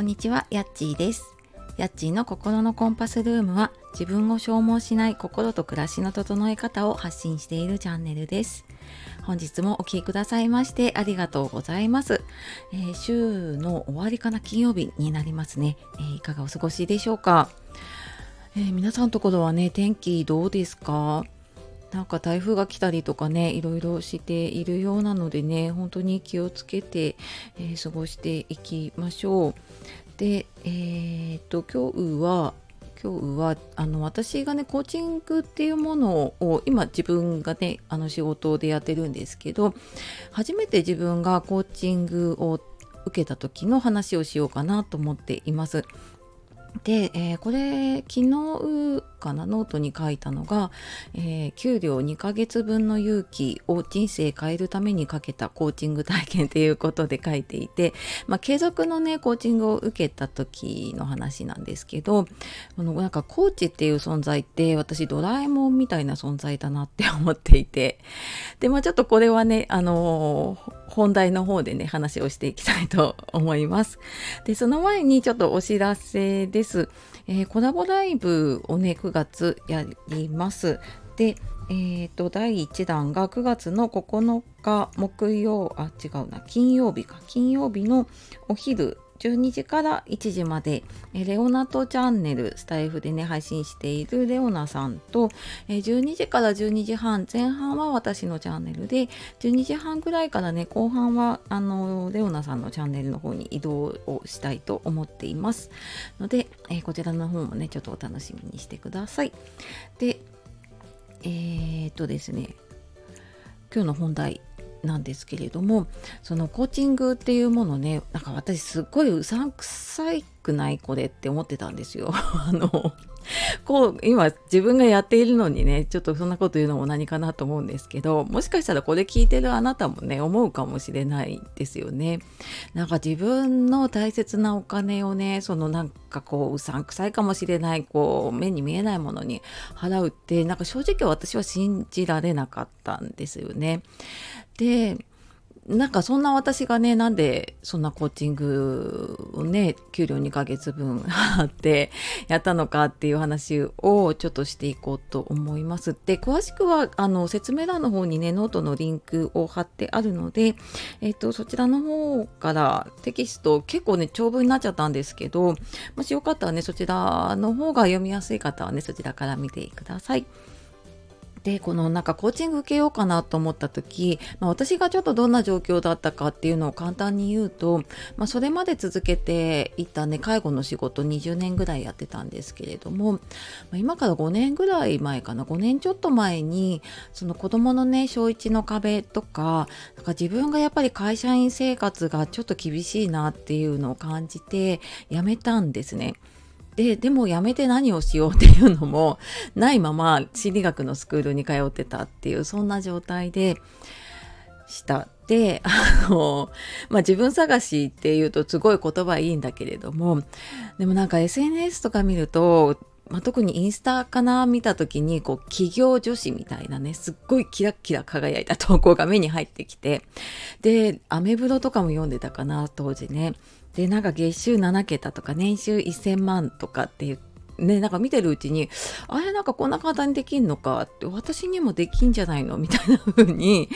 こんにちは、やっちーです。やっちーの心のコンパスルームは自分を消耗しない心と暮らしの整え方を発信しているチャンネルです。本日もお聴きくださいましてありがとうございます。えー週の終わりかな金曜日になりますね、えーいかがお過ごしでしょうか、えー皆さんのところはね、天気どうですか？なんか台風が来たりとかねいろいろしているようなのでね本当に気をつけて、えー過ごしていきましょう。でえーっと今日は今日はあの私がねコーチングっていうものを今自分がねあの仕事でやってるんですけど初めて自分がコーチングを受けた時の話をしようかなと思っています。で、えーこれ昨日かなノートに書いたのが、えー給料2ヶ月分の勇気を人生変えるためにかけたコーチング体験っていうことで書いていて、まあ、継続のねコーチングを受けた時の話なんですけどこのなんかコーチっていう存在って私ドラえもんみたいな存在だなって思っていてでまあちょっとこれはねあのー本題の方でね話をしていきたいと思います。でその前にちょっとお知らせです。えーコラボライブをね9月やります。でえー、と第1弾が9月の9日木曜あ違うな金曜日か金曜日のお昼12時から1時までえレオナとチャンネルスタイフでね配信しているレオナさんとえ12時から12時半前半は私のチャンネルで12時半ぐらいからね後半はあのレオナさんのチャンネルの方に移動をしたいと思っています。ので、えこちらの方もねちょっとお楽しみにしてください。でえー、っとですね今日の本題。なんですけれどもそのコーチングっていうものねなんか私すっごいうさんくさいくないこれって思ってたんですよ。あのこう今自分がやっているのにねちょっとそんなこと言うのも何かなと思うんですけどもしかしたらこれ聞いてるあなたもね思うかもしれないですよね。なんか自分の大切なお金をねそのなんかこううさんくさいかもしれないこう目に見えないものに払うってなんか正直私は信じられなかったんですよね。でなんかそんな私がねなんでそんなコーチングをね給料2ヶ月分 払ってやったのかっていう話をちょっとしていこうと思います。で詳しくはあの説明欄の方にねノートのリンクを貼ってあるので、えっとそちらの方からテキスト結構ね長文になっちゃったんですけどもしよかったらねそちらの方が読みやすい方はねそちらから見てください。でこのなんかコーチング受けようかなと思った時、まあ、私がちょっとどんな状況だったかっていうのを簡単に言うと、まあ、それまで続けていたね介護の仕事20年ぐらいやってたんですけれども、まあ、今から5年ぐらい前かな5年ちょっと前にその子どものね小1の壁とかなんか自分がやっぱり会社員生活がちょっと厳しいなっていうのを感じて辞めたんですね。ででもやめて何をしようっていうのもないまま心理学のスクールに通ってたっていうそんな状態でした。であの、まあ、自分探しっていうとすごい言葉いいんだけれどもでもなんか SNS とか見るとまあ、特にインスタかな見た時にこう企業女子みたいなねすっごいキラキラ輝いた投稿が目に入ってきてでアメブロとかも読んでたかな当時ねでなんか月収7桁とか年収1000万とかっていうね、なんか見てるうちにあれなんかこんな簡単にできんのかって私にもできんじゃないのみたいな風に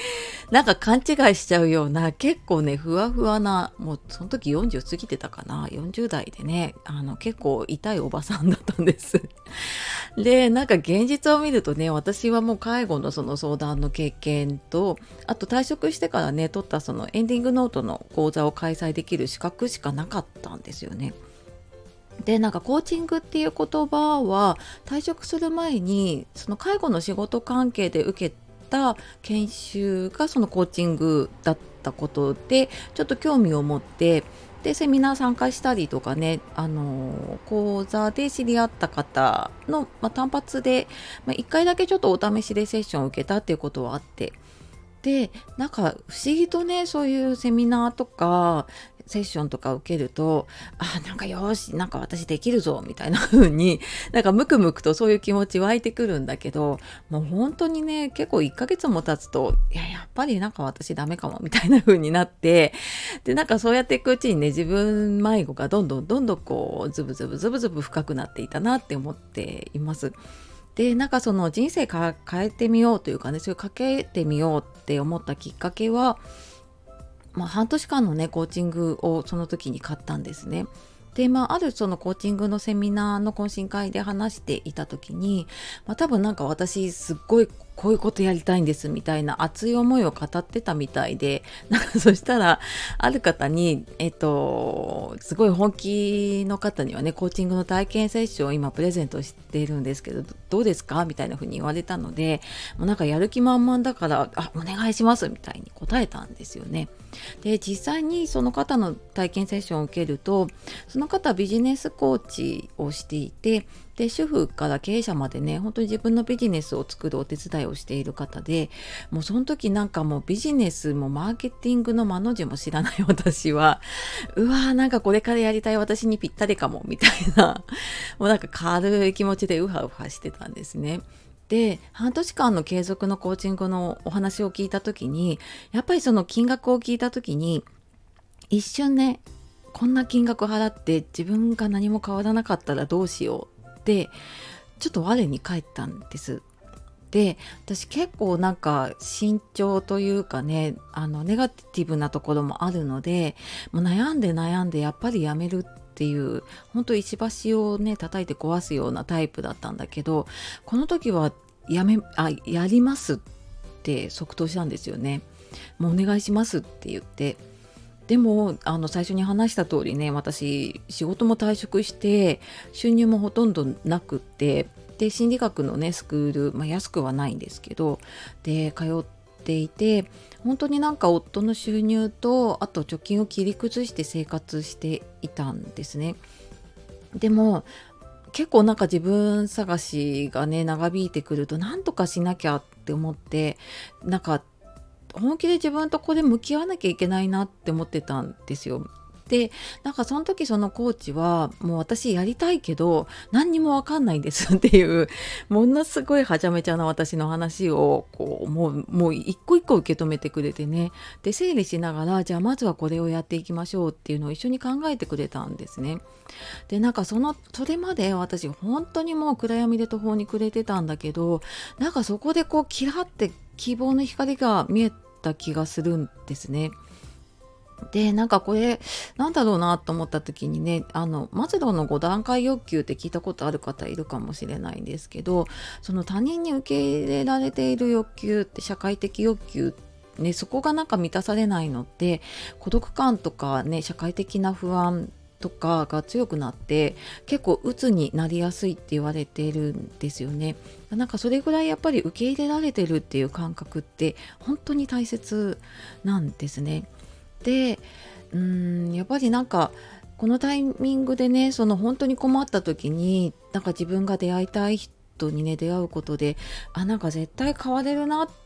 なんか勘違いしちゃうような結構ねふわふわなもうその時40過ぎてたかな40代でねあの結構痛いおばさんだったんです。でなんか現実を見るとね私はもう介護のその相談の経験とあと退職してからね取ったそのエンディングノートの講座を開催できる資格しかなかったんですよね。でなんかコーチングっていう言葉は退職する前にその介護の仕事関係で受けた研修がそのコーチングだったことでちょっと興味を持ってでセミナー参加したりとかねあの講座で知り合った方の、まあ、単発で、まあ、1回だけちょっとお試しでセッションを受けたっていうことはあって。でなんか不思議とねそういうセミナーとかセッションとか受けるとあなんかよしなんか私できるぞみたいな風に なんかムクムクとそういう気持ち湧いてくるんだけどもう本当にね結構1ヶ月も経つといややっぱりなんか私ダメかもみたいな風になってでなんかそうやっていくうちにね自分迷子がどんどんどんどんこうズブズブズブズブ深くなっていたなって思っています。でなんかその人生変えてみようというかねそういうかけてみようって思ったきっかけはまあ、半年間のねコーチングをその時に買ったんですね。でまあ、あるそのコーチングのセミナーの懇親会で話していた時に、まあ、多分なんか私すっごいこういうことやりたいんですみたいな熱い思いを語ってたみたいで なんかそしたらある方にえっとすごい本気の方にはねコーチングの体験セッションを今プレゼントしているんですけどどうですか？みたいな風に言われたのでもうなんかやる気満々だからあお願いしますみたいに答えたんですよね。で実際にその方の体験セッションを受けるとその方ビジネスコーチをしていてで主婦から経営者までね本当に自分のビジネスを作るお手伝いをしている方でもうその時なんかもうビジネスもマーケティングの間の字も知らない 私は。うわーなんかこれからやりたい私にぴったりかもみたいな。もうなんか軽い気持ちでウハウハしてたんですね。で半年間の継続のコーチングのお話を聞いた時にやっぱりその金額を聞いた時に一瞬ねこんな金額払って自分が何も変わらなかったらどうしよう。ってちょっと我に返ったんです。で私結構なんか慎重というかねあのネガティブなところもあるのでもう悩んで悩んでやっぱりやめるっていう本当石橋をね叩いて壊すようなタイプだったんだけどこの時はやめあやりますって即答したんですよね。もうお願いしますって言ってでもあの最初に話した通りね私仕事も退職して収入もほとんどなくってで心理学のねスクール、まあ、安くはないんですけどで通っていて本当になんか夫の収入とあと貯金を切り崩して生活していたんですね。でも結構なんか自分探しがね長引いてくると何とかしなきゃって思ってなんか本気で自分とここで向き合わなきゃいけないなって思ってたんですよ。でなんかその時そのコーチはもう私やりたいけど何にも分かんないんですっていうものすごいはちゃめちゃな私の話をこうもうもう一個一個受け止めてくれてねで整理しながらじゃあまずはこれをやっていきましょうっていうのを一緒に考えてくれたんですね。でなんかそのそれまで私本当にもう暗闇で途方に暮れてたんだけどなんかそこでこうキラって希望の光が見えた気がするんですね。でなんかこれなんだろうなと思った時にねあのマズローの5段階欲求って聞いたことある方いるかもしれないんですけどその他人に受け入れられている欲求って社会的欲求ね、そこがなんか満たされないのって孤独感とかね社会的な不安とかが強くなって結構鬱になりやすいって言われているんですよね。なんかそれぐらいやっぱり受け入れられてるっていう感覚って本当に大切なんですね。でうんやっぱりなんかこのタイミングでねその本当に困った時になんか自分が出会いたい人にね出会うことであなんか絶対変われるなって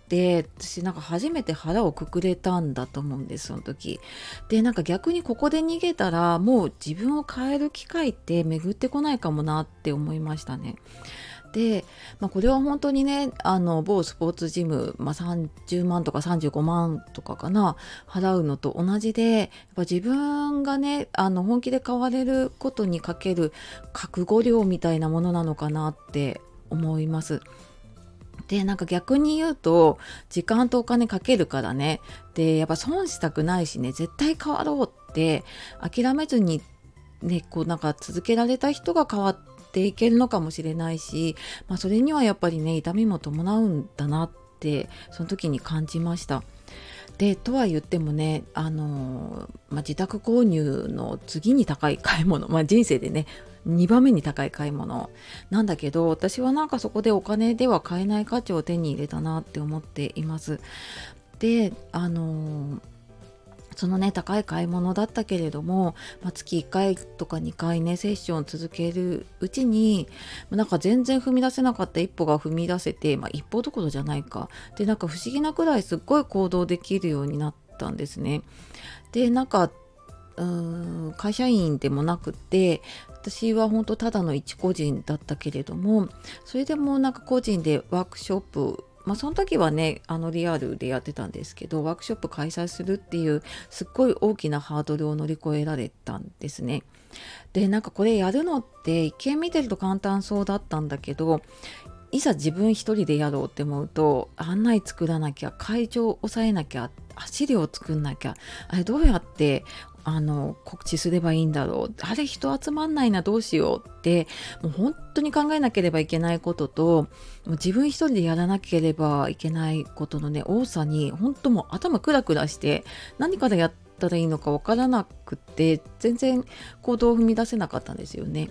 私なんか初めて腹をくくれたんだと思うんですその時。でなんか逆にここで逃げたらもう自分を変える機会って巡ってこないかもなって思いましたね。で、まあ、これは本当にねあの某スポーツジム、まあ、30万とか35万とかかな払うのと同じでやっぱ自分がねあの本気で変われることにかける覚悟量みたいなものなのかなって思います。でなんか逆に言うと時間とお金かけるからねでやっぱ損したくないしね絶対変わろうって諦めずにねこうなんか続けられた人が変わっていけるのかもしれないし、まあ、それにはやっぱりね痛みも伴うんだなってその時に感じました。でとは言ってもね、あのまあ、自宅購入の次に高い買い物、まあ、人生でね2番目に高い買い物なんだけど私はなんかそこでお金では買えない価値を手に入れたなって思っています。であのそのね高い買い物だったけれども、まあ、月1回とか2回ねセッションを続けるうちになんか全然踏み出せなかった一歩が踏み出せて、まあ、一歩どころじゃないかでなんか不思議なくらいすっごい行動できるようになったんですね。でなんかうん会社員でもなくて私は本当ただの一個人だったけれどもそれでもなんか個人でワークショップまあ、その時はねあのリアルでやってたんですけどワークショップ開催するっていうすっごい大きなハードルを乗り越えられたんですね。でなんかこれやるのって一見見てると簡単そうだったんだけどいざ自分一人でやろうって思うと案内作らなきゃ会場を抑えなきゃ資料を作んなきゃあれどうやってあの告知すればいいんだろうあれ人集まんないなどうしようってもう本当に考えなければいけないことともう自分一人でやらなければいけないことのね多さに本当もう頭クラクラして何からやったらいいのかわからなくって全然行動を踏み出せなかったんですよね。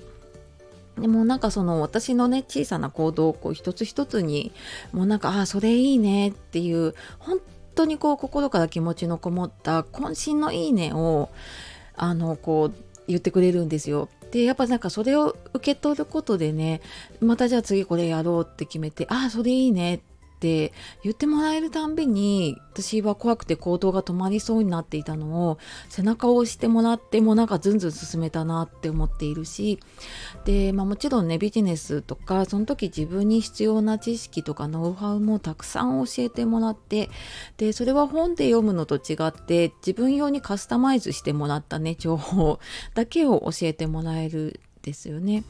でもなんかその私のね小さな行動をこう一つ一つにもうなんかああそれいいねっていう本当にこう心から気持ちのこもった渾身のいいねをあのこう言ってくれるんですよ。でやっぱなんかそれを受け取ることでねまたじゃあ次これやろうって決めてああそれいいねってって言ってもらえるたんびに私は怖くて行動が止まりそうになっていたのを背中を押してもらってもなんかずんずん進めたなって思っているしで、まあ、もちろんねビジネスとかその時自分に必要な知識とかノウハウもたくさん教えてもらってでそれは本で読むのと違って自分用にカスタマイズしてもらったね情報だけを教えてもらえるですよね。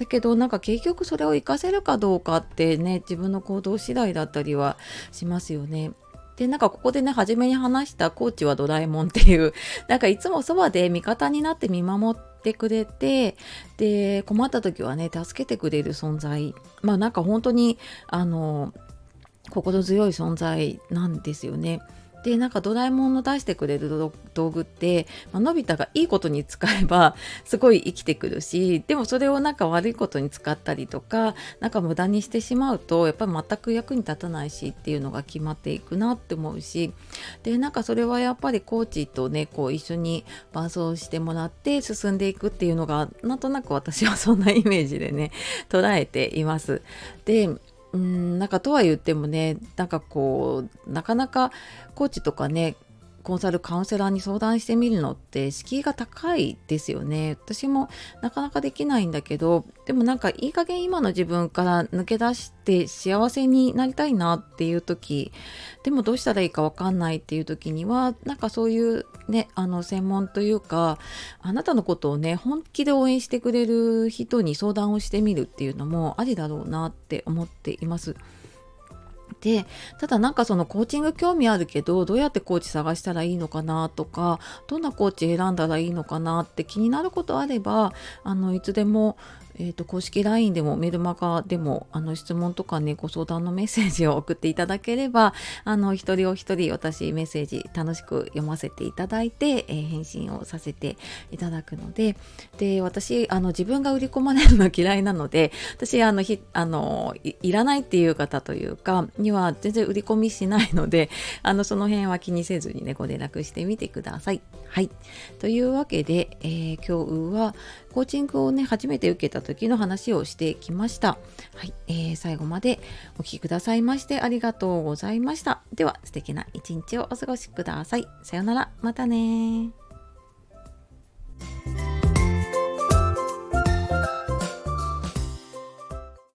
だけどなんか結局それを活かせるかどうかってね自分の行動次第だったりはしますよね。でなんかここでね初めに話したコーチはドラえもんっていう なんかいつもそばで味方になって見守ってくれてで困った時はね助けてくれる存在まあなんか本当にあの心強い存在なんですよね。でなんかドラえもんの出してくれる道具って、まあのび太がいいことに使えば すごい生きてくるしでもそれをなんか悪いことに使ったりとかなんか無駄にしてしまうとやっぱり全く役に立たないしっていうのが決まっていくなって思うしでなんかそれはやっぱりコーチとねこう一緒に伴走してもらって進んでいくっていうのがなんとなく私はそんなイメージでね捉えています。でうんなんかとは言ってもねなんかこうなかなかコーチとかねコンサルカウンセラーに相談してみるのって敷居が高いですよね私もなかなかできないんだけどでもなんかいい加減今の自分から抜け出して幸せになりたいなっていう時でもどうしたらいいか分かんないっていう時にはなんかそういうねあの専門というかあなたのことをね本気で応援してくれる人に相談をしてみるっていうのもありだろうなって思っています。でただなんかそのコーチング興味あるけどどうやってコーチ探したらいいのかなとかどんなコーチ選んだらいいのかなって気になることあればあのいつでもえーと、公式 LINE でもメルマガでもあの質問とかねご相談のメッセージを送っていただければ あの一人お一人私メッセージ楽しく読ませていただいて、えー、返信をさせていただくのでで私あの自分が売り込まれるの嫌いなので 私あのひあのいらないっていう方というかには全然売り込みしないので あのその辺は気にせずにねご連絡してみてください。はい。というわけで、えー、今日はコーチングをね、初めて受けた時の話をしてきました。はい、えー、最後までお聴きくださいましてありがとうございました。では素敵な一日をお過ごしください。さようなら、またね